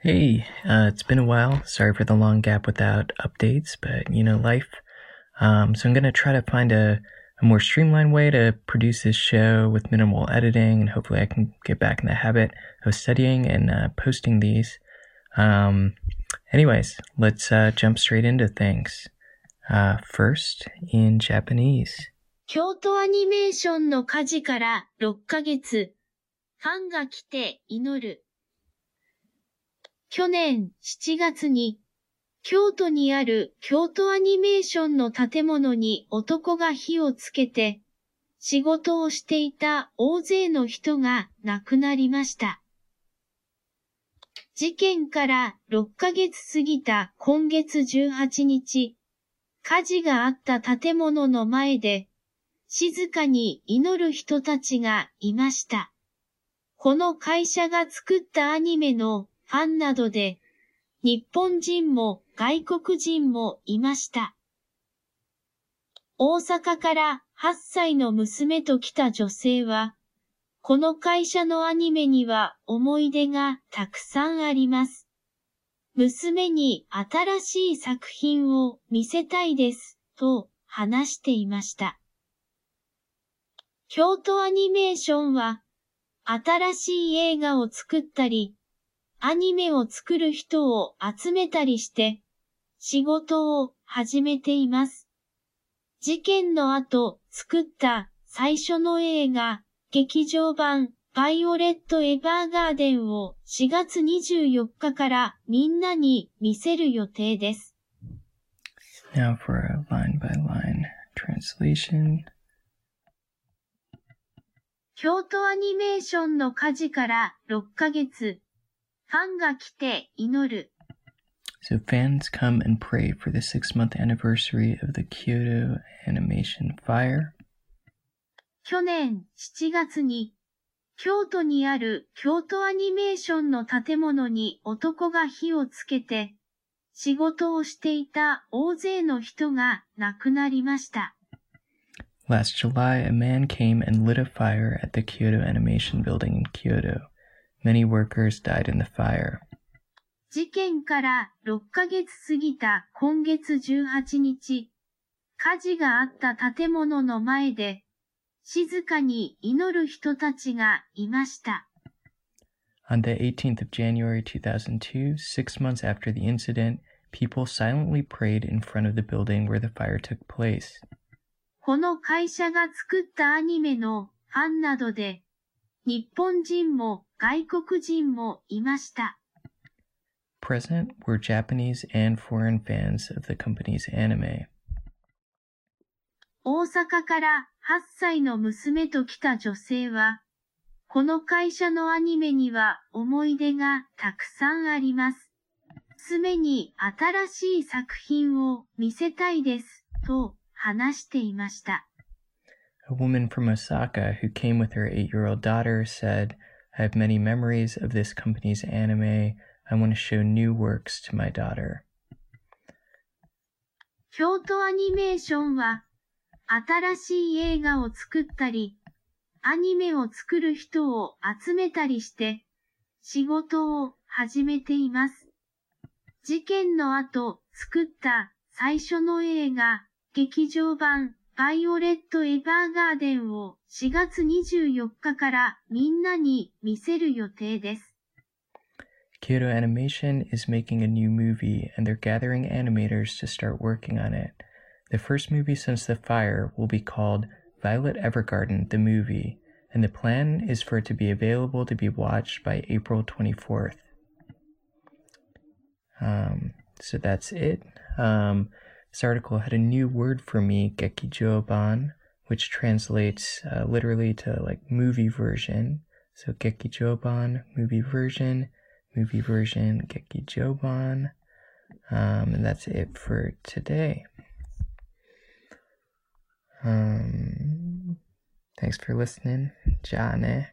Hey, uh, it's been a while. Sorry for the long gap without updates, but you know, life. Um, so I'm going to try to find a, a more streamlined way to produce this show with minimal editing, and hopefully I can get back in the habit of studying and uh, posting these. Um, anyways, let's uh, jump straight into things. Uh, first, in Japanese. 京都アニメーションの火事から6ヶ月。ファンが来て祈る。 去年7月に、京都にある京都アニメーションの建物に男が火をつけて、仕事をしていた大勢の人が亡くなりました。事件から6ヶ月過ぎた今月18日、火事があった建物の前で、静かに祈る人たちがいました。この会社が作ったアニメのファンなどで、日本人も外国人もいました。大阪から8歳の娘と来た女性は、この会社のアニメには思い出がたくさんあります。娘に新しい作品を見せたいです、と話していました。京都アニメーションは、新しい映画を作ったり、アニメを作る人を集めたりして、仕事を始めています。事件の後作った最初の映画、劇場版、バイオレット・エヴァーガーデンを4月24日からみんなに見せる予定です。Now for a line by line translation. 京都アニメーションの火事から6ヶ月。ファンが来て祈る。So fans come and pray for the six month anniversary of the Kyoto Animation Fire. 去年7月に京都にある京都アニメーションの建物に男が火をつけて仕事をしていた大勢の人が亡くなりました。Last July, a man came and lit a fire at the Kyoto Animation Building in Kyoto. Many workers died in the fire. 事件から6ヶ月過ぎた今月18日、火事があった建物の前で、静かに祈る人たちがいました。On the 18th of January 2002, six months after the incident, people silently prayed in front of the building where the fire took place. この会社が作ったアニメのファンなどで、 日本人も外国人もいました。Present were Japanese and foreign fans of the company's anime. 大阪から8歳の娘と来た女性は、この会社のアニメには思い出がたくさんあります。娘に新しい作品を見せたいです、と話していました。A woman from Osaka who came with her eight year old daughter said, I have many memories of this company's anime. I want to show new works to my daughter. 京都アニメーションは、新しい映画を作ったり、アニメを作る人を集めたりして、仕事を始めています。事件の後作った最初の映画、劇場版バイオレット・エヴァーガーデンを4月24日からみんなに見せる予定です。Kyoto Animation is making a new movie and they're gathering animators to start working on it. The first movie since the fire will be called Violet Evergarden, the movie, and the plan is for it to be available to be watched by April 24th. Um, so that's it. Um, this article had a new word for me, gekijoban, which translates uh, literally to like movie version. So gekijoban, movie version, movie version, gekijoban. Um, and that's it for today. Um, thanks for listening. Jane.